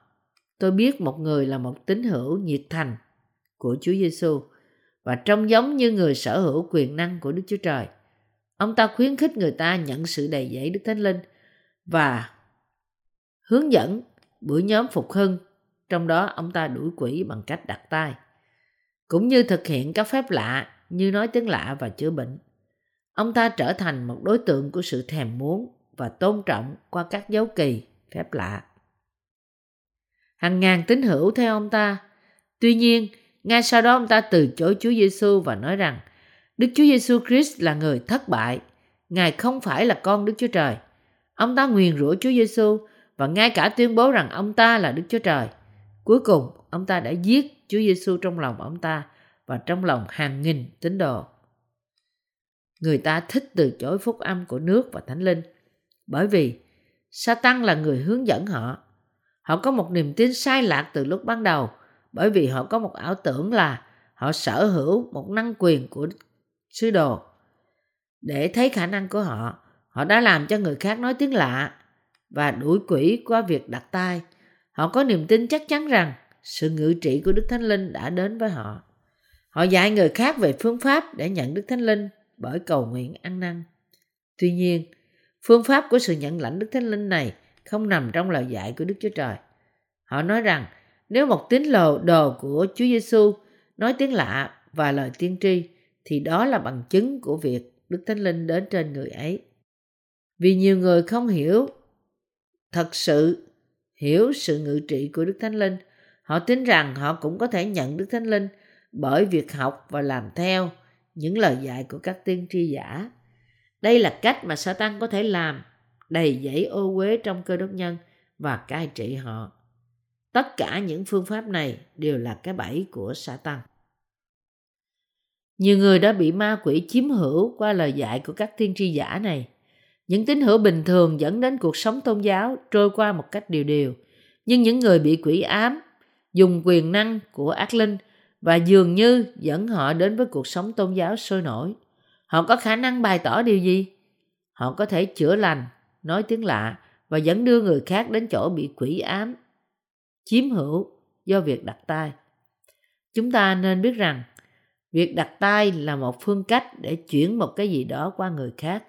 tôi biết một người là một tín hữu nhiệt thành của Chúa Giêsu và trông giống như người sở hữu quyền năng của Đức Chúa Trời – Ông ta khuyến khích người ta nhận sự đầy dẫy Đức Thánh Linh và hướng dẫn buổi nhóm phục hưng, trong đó ông ta đuổi quỷ bằng cách đặt tay, cũng như thực hiện các phép lạ như nói tiếng lạ và chữa bệnh. Ông ta trở thành một đối tượng của sự thèm muốn và tôn trọng qua các dấu kỳ, phép lạ. Hàng ngàn tín hữu theo ông ta. Tuy nhiên, ngay sau đó ông ta từ chối Chúa Giêsu và nói rằng Đức Chúa Giêsu Christ là người thất bại Ngài không phải là con Đức Chúa Trời. Ông ta nguyền rủa Chúa Giêsu và ngay cả tuyên bố rằng ông ta là Đức Chúa Trời. Cuối cùng, ông ta đã giết Chúa Giêsu trong lòng ông ta và trong lòng hàng nghìn tín đồ. Người ta thích từ chối phúc âm của nước và thánh linh bởi vì Satan là người hướng dẫn họ. Họ có một niềm tin sai lạc từ lúc ban đầu bởi vì họ có một ảo tưởng là họ sở hữu một năng quyền của sứ đồ. Để thấy khả năng của họ, họ đã làm cho người khác nói tiếng lạ và đuổi quỷ qua việc đặt tay. Họ có niềm tin chắc chắn rằng sự ngự trị của Đức Thánh Linh đã đến với họ. Họ dạy người khác về phương pháp để nhận Đức Thánh Linh bởi cầu nguyện ăn năn. Tuy nhiên, phương pháp của sự nhận lãnh Đức Thánh Linh này không nằm trong lời dạy của Đức Chúa Trời. Họ nói rằng nếu một tín lồ đồ của Chúa Giêsu nói tiếng lạ và lời tiên tri thì đó là bằng chứng của việc Đức Thánh Linh đến trên người ấy. Vì nhiều người không hiểu thật sự hiểu sự ngự trị của Đức Thánh Linh, họ tin rằng họ cũng có thể nhận Đức Thánh Linh bởi việc học và làm theo những lời dạy của các tiên tri giả. Đây là cách mà Satan có thể làm đầy dẫy ô uế trong cơ đốc nhân và cai trị họ. Tất cả những phương pháp này đều là cái bẫy của Satan. Nhiều người đã bị ma quỷ chiếm hữu qua lời dạy của các tiên tri giả này. Những tín hữu bình thường dẫn đến cuộc sống tôn giáo trôi qua một cách điều điều. Nhưng những người bị quỷ ám dùng quyền năng của ác linh và dường như dẫn họ đến với cuộc sống tôn giáo sôi nổi. Họ có khả năng bày tỏ điều gì? Họ có thể chữa lành, nói tiếng lạ và dẫn đưa người khác đến chỗ bị quỷ ám, chiếm hữu do việc đặt tay. Chúng ta nên biết rằng việc đặt tay là một phương cách để chuyển một cái gì đó qua người khác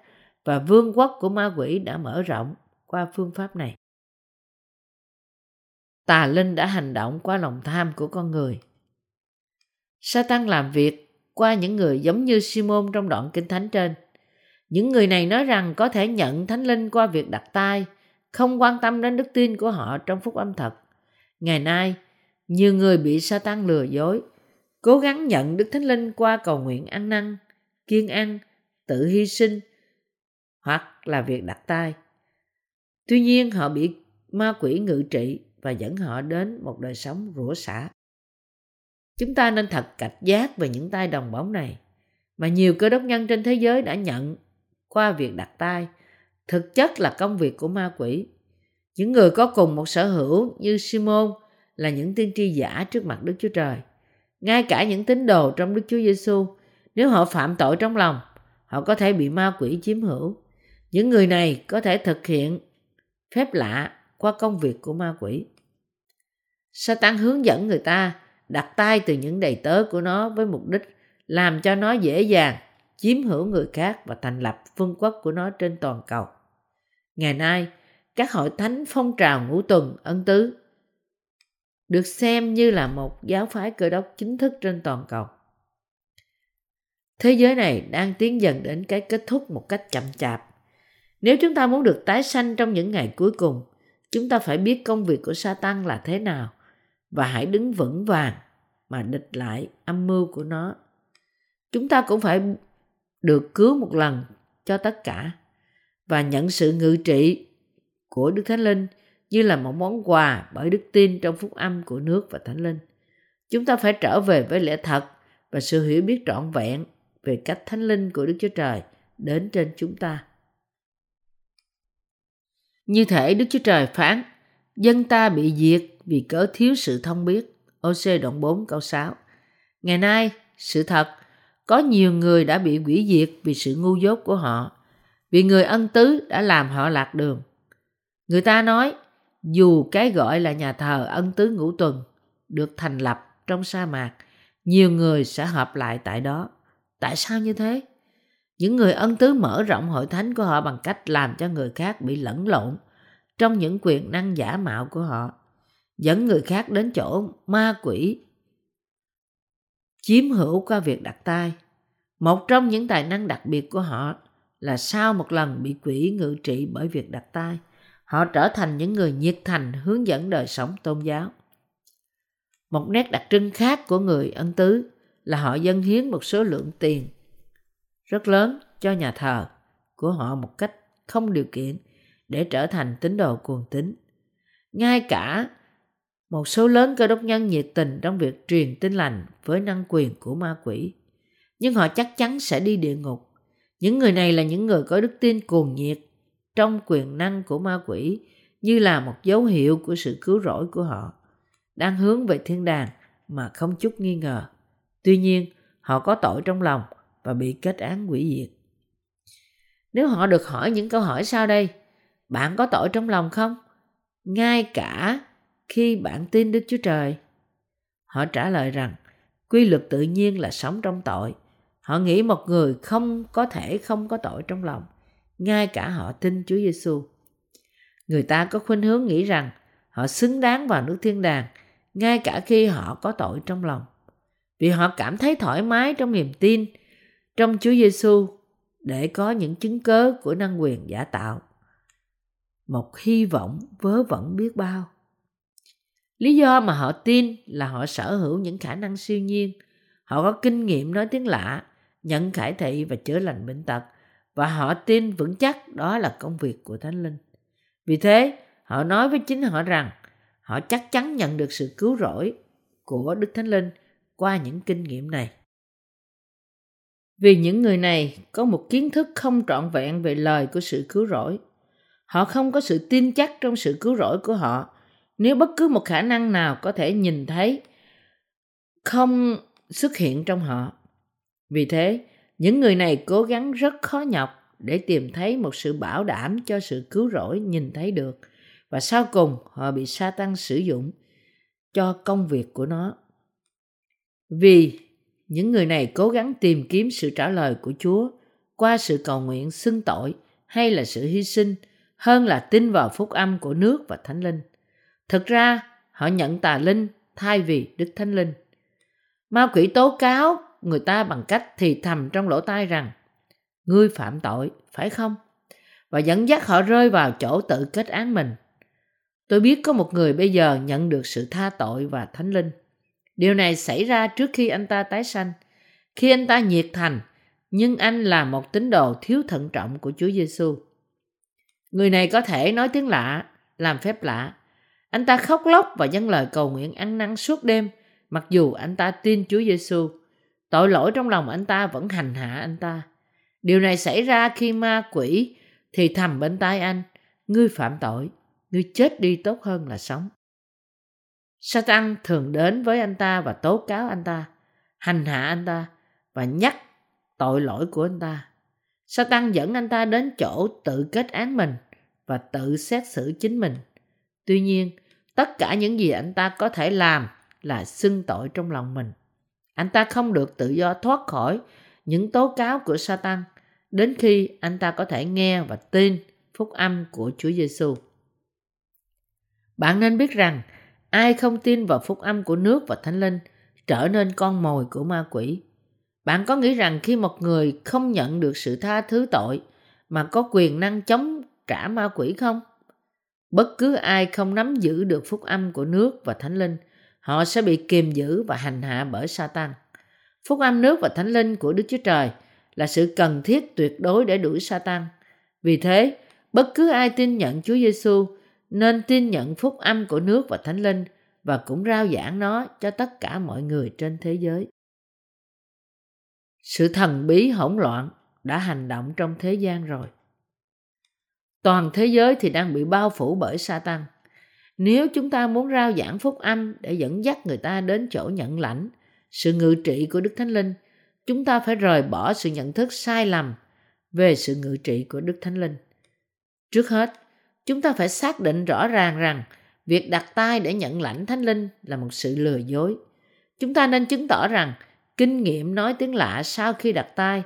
và vương quốc của ma quỷ đã mở rộng qua phương pháp này. Tà linh đã hành động qua lòng tham của con người. Satan làm việc qua những người giống như Simon trong đoạn kinh thánh trên. Những người này nói rằng có thể nhận thánh linh qua việc đặt tay, không quan tâm đến đức tin của họ trong phúc âm thật. Ngày nay, nhiều người bị Satan lừa dối, cố gắng nhận đức thánh linh qua cầu nguyện ăn năn, kiên ăn, tự hy sinh hoặc là việc đặt tay. Tuy nhiên họ bị ma quỷ ngự trị và dẫn họ đến một đời sống rủa xả. Chúng ta nên thật cảnh giác về những tay đồng bóng này mà nhiều cơ đốc nhân trên thế giới đã nhận qua việc đặt tay thực chất là công việc của ma quỷ. Những người có cùng một sở hữu như Simon là những tiên tri giả trước mặt Đức Chúa Trời. Ngay cả những tín đồ trong Đức Chúa Giêsu, nếu họ phạm tội trong lòng, họ có thể bị ma quỷ chiếm hữu. Những người này có thể thực hiện phép lạ qua công việc của ma quỷ. Satan hướng dẫn người ta đặt tay từ những đầy tớ của nó với mục đích làm cho nó dễ dàng chiếm hữu người khác và thành lập vương quốc của nó trên toàn cầu. Ngày nay, các hội thánh phong trào ngũ tuần ân tứ được xem như là một giáo phái cơ đốc chính thức trên toàn cầu. Thế giới này đang tiến dần đến cái kết thúc một cách chậm chạp. Nếu chúng ta muốn được tái sanh trong những ngày cuối cùng, chúng ta phải biết công việc của Satan là thế nào và hãy đứng vững vàng mà địch lại âm mưu của nó. Chúng ta cũng phải được cứu một lần cho tất cả và nhận sự ngự trị của Đức Thánh Linh như là một món quà bởi đức tin trong phúc âm của nước và Thánh Linh. Chúng ta phải trở về với lẽ thật và sự hiểu biết trọn vẹn về cách Thánh Linh của Đức Chúa Trời đến trên chúng ta. Như thể Đức Chúa Trời phán, dân ta bị diệt vì cớ thiếu sự thông biết. OC đoạn 4 câu 6 Ngày nay, sự thật, có nhiều người đã bị quỷ diệt vì sự ngu dốt của họ, vì người ân tứ đã làm họ lạc đường. Người ta nói, dù cái gọi là nhà thờ ân tứ ngũ tuần được thành lập trong sa mạc, nhiều người sẽ hợp lại tại đó. Tại sao như thế? Những người ân tứ mở rộng hội thánh của họ bằng cách làm cho người khác bị lẫn lộn trong những quyền năng giả mạo của họ, dẫn người khác đến chỗ ma quỷ chiếm hữu qua việc đặt tay. Một trong những tài năng đặc biệt của họ là sau một lần bị quỷ ngự trị bởi việc đặt tay, họ trở thành những người nhiệt thành, hướng dẫn đời sống tôn giáo. Một nét đặc trưng khác của người ân tứ là họ dâng hiến một số lượng tiền rất lớn cho nhà thờ của họ một cách không điều kiện để trở thành tín đồ cuồng tín. Ngay cả một số lớn cơ đốc nhân nhiệt tình trong việc truyền tin lành với năng quyền của ma quỷ. Nhưng họ chắc chắn sẽ đi địa ngục. Những người này là những người có đức tin cuồng nhiệt trong quyền năng của ma quỷ như là một dấu hiệu của sự cứu rỗi của họ, đang hướng về thiên đàng mà không chút nghi ngờ. Tuy nhiên, họ có tội trong lòng và bị kết án quỷ diệt. Nếu họ được hỏi những câu hỏi sau đây, bạn có tội trong lòng không? Ngay cả khi bạn tin Đức Chúa Trời. Họ trả lời rằng quy luật tự nhiên là sống trong tội. Họ nghĩ một người không có thể không có tội trong lòng, ngay cả họ tin Chúa Giêsu. Người ta có khuynh hướng nghĩ rằng họ xứng đáng vào nước thiên đàng ngay cả khi họ có tội trong lòng. Vì họ cảm thấy thoải mái trong niềm tin trong Chúa Giêsu để có những chứng cớ của năng quyền giả tạo. Một hy vọng vớ vẩn biết bao. Lý do mà họ tin là họ sở hữu những khả năng siêu nhiên. Họ có kinh nghiệm nói tiếng lạ, nhận khải thị và chữa lành bệnh tật. Và họ tin vững chắc đó là công việc của Thánh Linh. Vì thế, họ nói với chính họ rằng họ chắc chắn nhận được sự cứu rỗi của Đức Thánh Linh qua những kinh nghiệm này. Vì những người này có một kiến thức không trọn vẹn về lời của sự cứu rỗi. Họ không có sự tin chắc trong sự cứu rỗi của họ nếu bất cứ một khả năng nào có thể nhìn thấy không xuất hiện trong họ vì thế những người này cố gắng rất khó nhọc để tìm thấy một sự bảo đảm cho sự cứu rỗi nhìn thấy được. Và sau cùng họ bị sa tăng sử dụng cho công việc của nó. Vì những người này cố gắng tìm kiếm sự trả lời của chúa qua sự cầu nguyện xưng tội hay là sự hy sinh hơn là tin vào phúc âm của nước và thánh linh. Thực ra, họ nhận tà linh thay vì Đức Thánh Linh. Ma quỷ tố cáo người ta bằng cách thì thầm trong lỗ tai rằng ngươi phạm tội, phải không? Và dẫn dắt họ rơi vào chỗ tự kết án mình. Tôi biết có một người bây giờ nhận được sự tha tội và thánh linh. Điều này xảy ra trước khi anh ta tái sanh. Khi anh ta nhiệt thành, nhưng anh là một tín đồ thiếu thận trọng của Chúa Giêsu. Người này có thể nói tiếng lạ, làm phép lạ, anh ta khóc lóc và dâng lời cầu nguyện ăn năn suốt đêm, mặc dù anh ta tin Chúa Giêsu. Tội lỗi trong lòng anh ta vẫn hành hạ anh ta. Điều này xảy ra khi ma quỷ thì thầm bên tai anh, ngươi phạm tội, ngươi chết đi tốt hơn là sống. Satan thường đến với anh ta và tố cáo anh ta, hành hạ anh ta và nhắc tội lỗi của anh ta. Satan dẫn anh ta đến chỗ tự kết án mình và tự xét xử chính mình. Tuy nhiên, Tất cả những gì anh ta có thể làm là xưng tội trong lòng mình. Anh ta không được tự do thoát khỏi những tố cáo của Satan đến khi anh ta có thể nghe và tin phúc âm của Chúa Giêsu. Bạn nên biết rằng ai không tin vào phúc âm của nước và thánh linh trở nên con mồi của ma quỷ. Bạn có nghĩ rằng khi một người không nhận được sự tha thứ tội mà có quyền năng chống trả ma quỷ không? Bất cứ ai không nắm giữ được phúc âm của nước và thánh linh, họ sẽ bị kiềm giữ và hành hạ bởi Satan. Phúc âm nước và thánh linh của Đức Chúa Trời là sự cần thiết tuyệt đối để đuổi Satan. Vì thế, bất cứ ai tin nhận Chúa Giêsu nên tin nhận phúc âm của nước và thánh linh và cũng rao giảng nó cho tất cả mọi người trên thế giới. Sự thần bí hỗn loạn đã hành động trong thế gian rồi toàn thế giới thì đang bị bao phủ bởi Satan. Nếu chúng ta muốn rao giảng phúc âm để dẫn dắt người ta đến chỗ nhận lãnh sự ngự trị của Đức Thánh Linh, chúng ta phải rời bỏ sự nhận thức sai lầm về sự ngự trị của Đức Thánh Linh. Trước hết, chúng ta phải xác định rõ ràng rằng việc đặt tay để nhận lãnh Thánh Linh là một sự lừa dối. Chúng ta nên chứng tỏ rằng kinh nghiệm nói tiếng lạ sau khi đặt tay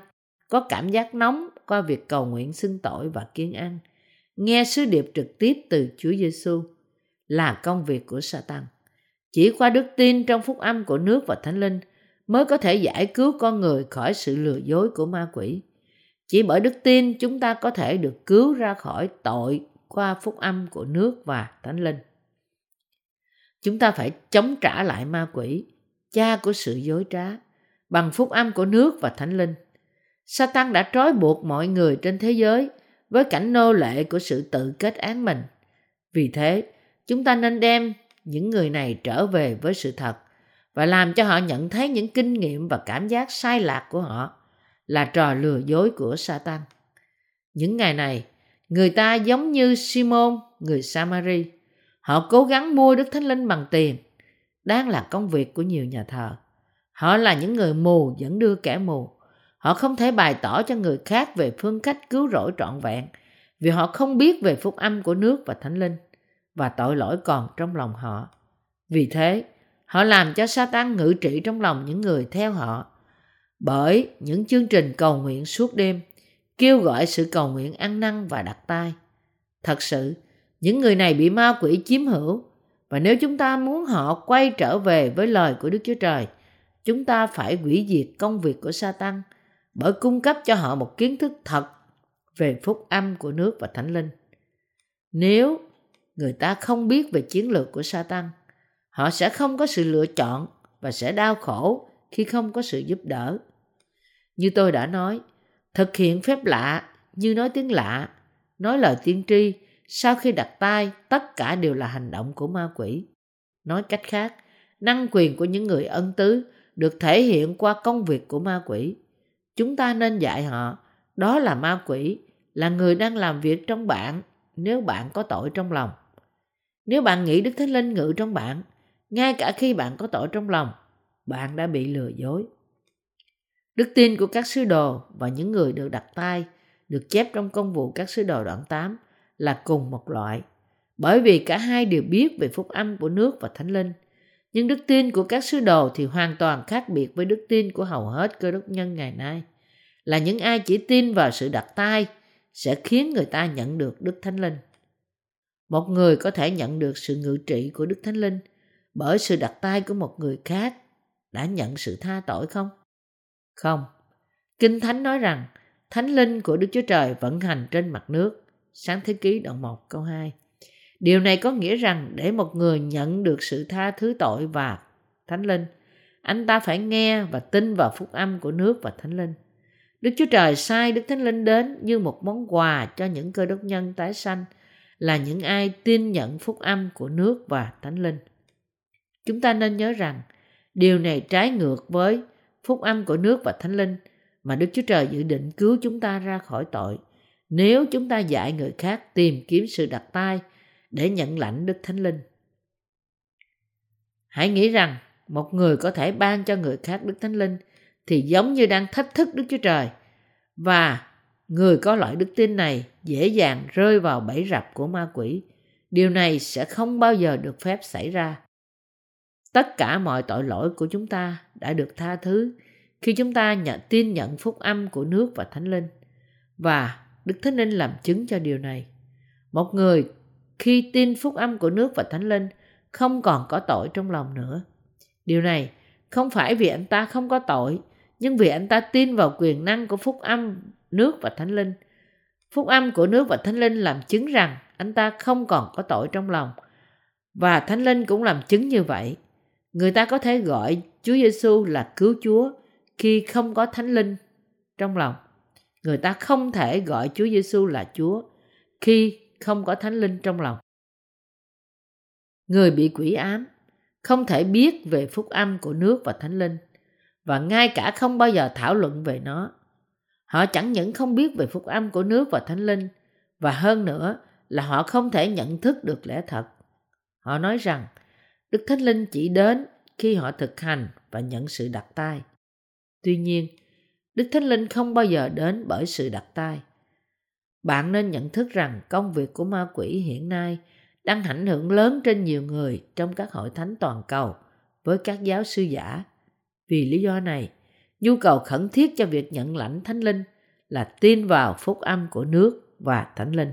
có cảm giác nóng qua việc cầu nguyện xưng tội và kiên ăn nghe sứ điệp trực tiếp từ Chúa Giêsu là công việc của Satan. Chỉ qua đức tin trong phúc âm của nước và Thánh Linh mới có thể giải cứu con người khỏi sự lừa dối của ma quỷ. Chỉ bởi đức tin chúng ta có thể được cứu ra khỏi tội qua phúc âm của nước và Thánh Linh. Chúng ta phải chống trả lại ma quỷ, cha của sự dối trá, bằng phúc âm của nước và Thánh Linh. Satan đã trói buộc mọi người trên thế giới với cảnh nô lệ của sự tự kết án mình. Vì thế, chúng ta nên đem những người này trở về với sự thật và làm cho họ nhận thấy những kinh nghiệm và cảm giác sai lạc của họ là trò lừa dối của Satan. Những ngày này, người ta giống như Simon, người Samari. Họ cố gắng mua Đức Thánh Linh bằng tiền, đang là công việc của nhiều nhà thờ. Họ là những người mù dẫn đưa kẻ mù. Họ không thể bày tỏ cho người khác về phương cách cứu rỗi trọn vẹn vì họ không biết về phúc âm của nước và thánh linh và tội lỗi còn trong lòng họ. Vì thế, họ làm cho Satan ngự trị trong lòng những người theo họ bởi những chương trình cầu nguyện suốt đêm kêu gọi sự cầu nguyện ăn năn và đặt tay. Thật sự, những người này bị ma quỷ chiếm hữu và nếu chúng ta muốn họ quay trở về với lời của Đức Chúa Trời, chúng ta phải hủy diệt công việc của Satan bởi cung cấp cho họ một kiến thức thật về phúc âm của nước và thánh linh. Nếu người ta không biết về chiến lược của Satan, họ sẽ không có sự lựa chọn và sẽ đau khổ khi không có sự giúp đỡ. Như tôi đã nói, thực hiện phép lạ như nói tiếng lạ, nói lời tiên tri sau khi đặt tay tất cả đều là hành động của ma quỷ. Nói cách khác, năng quyền của những người ân tứ được thể hiện qua công việc của ma quỷ. Chúng ta nên dạy họ, đó là ma quỷ, là người đang làm việc trong bạn nếu bạn có tội trong lòng. Nếu bạn nghĩ Đức Thánh Linh ngự trong bạn, ngay cả khi bạn có tội trong lòng, bạn đã bị lừa dối. Đức tin của các sứ đồ và những người được đặt tay được chép trong công vụ các sứ đồ đoạn 8 là cùng một loại. Bởi vì cả hai đều biết về phúc âm của nước và thánh linh. Nhưng đức tin của các sứ đồ thì hoàn toàn khác biệt với đức tin của hầu hết cơ đốc nhân ngày nay. Là những ai chỉ tin vào sự đặt tay sẽ khiến người ta nhận được đức thánh linh. Một người có thể nhận được sự ngự trị của đức thánh linh bởi sự đặt tay của một người khác đã nhận sự tha tội không? Không. Kinh Thánh nói rằng Thánh linh của Đức Chúa Trời vận hành trên mặt nước. Sáng thế ký đoạn 1 câu 2. Điều này có nghĩa rằng để một người nhận được sự tha thứ tội và Thánh linh, anh ta phải nghe và tin vào phúc âm của nước và Thánh linh. Đức Chúa Trời sai Đức Thánh Linh đến như một món quà cho những cơ đốc nhân tái sanh là những ai tin nhận phúc âm của nước và Thánh Linh. Chúng ta nên nhớ rằng, điều này trái ngược với phúc âm của nước và thánh linh mà Đức Chúa Trời dự định cứu chúng ta ra khỏi tội. Nếu chúng ta dạy người khác tìm kiếm sự đặt tay để nhận lãnh Đức Thánh Linh. Hãy nghĩ rằng một người có thể ban cho người khác Đức Thánh Linh thì giống như đang thách thức Đức Chúa Trời và người có loại đức tin này dễ dàng rơi vào bẫy rập của ma quỷ. Điều này sẽ không bao giờ được phép xảy ra. Tất cả mọi tội lỗi của chúng ta đã được tha thứ khi chúng ta nhận tin nhận phúc âm của nước và thánh linh. Và đức thánh linh làm chứng cho điều này. Một người khi tin phúc âm của nước và thánh linh không còn có tội trong lòng nữa. Điều này không phải vì anh ta không có tội, nhưng vì anh ta tin vào quyền năng của phúc âm nước và thánh linh phúc âm của nước và thánh linh làm chứng rằng anh ta không còn có tội trong lòng và thánh linh cũng làm chứng như vậy Người ta có thể gọi Chúa Giêsu là cứu Chúa khi không có Thánh Linh trong lòng. Người ta không thể gọi Chúa Giêsu là Chúa khi không có Thánh Linh trong lòng. Người bị quỷ ám không thể biết về phúc âm của nước và Thánh Linh và ngay cả không bao giờ thảo luận về nó. Họ chẳng những không biết về phúc âm của nước và Thánh Linh và hơn nữa là họ không thể nhận thức được lẽ thật. Họ nói rằng Đức Thánh Linh chỉ đến khi họ thực hành và nhận sự đặt tay. Tuy nhiên, Đức Thánh Linh không bao giờ đến bởi sự đặt tay. Bạn nên nhận thức rằng công việc của ma quỷ hiện nay đang ảnh hưởng lớn trên nhiều người trong các hội thánh toàn cầu với các giáo sư giả. Vì lý do này, nhu cầu khẩn thiết cho việc nhận lãnh Thánh Linh là tin vào phúc âm của nước và Thánh Linh.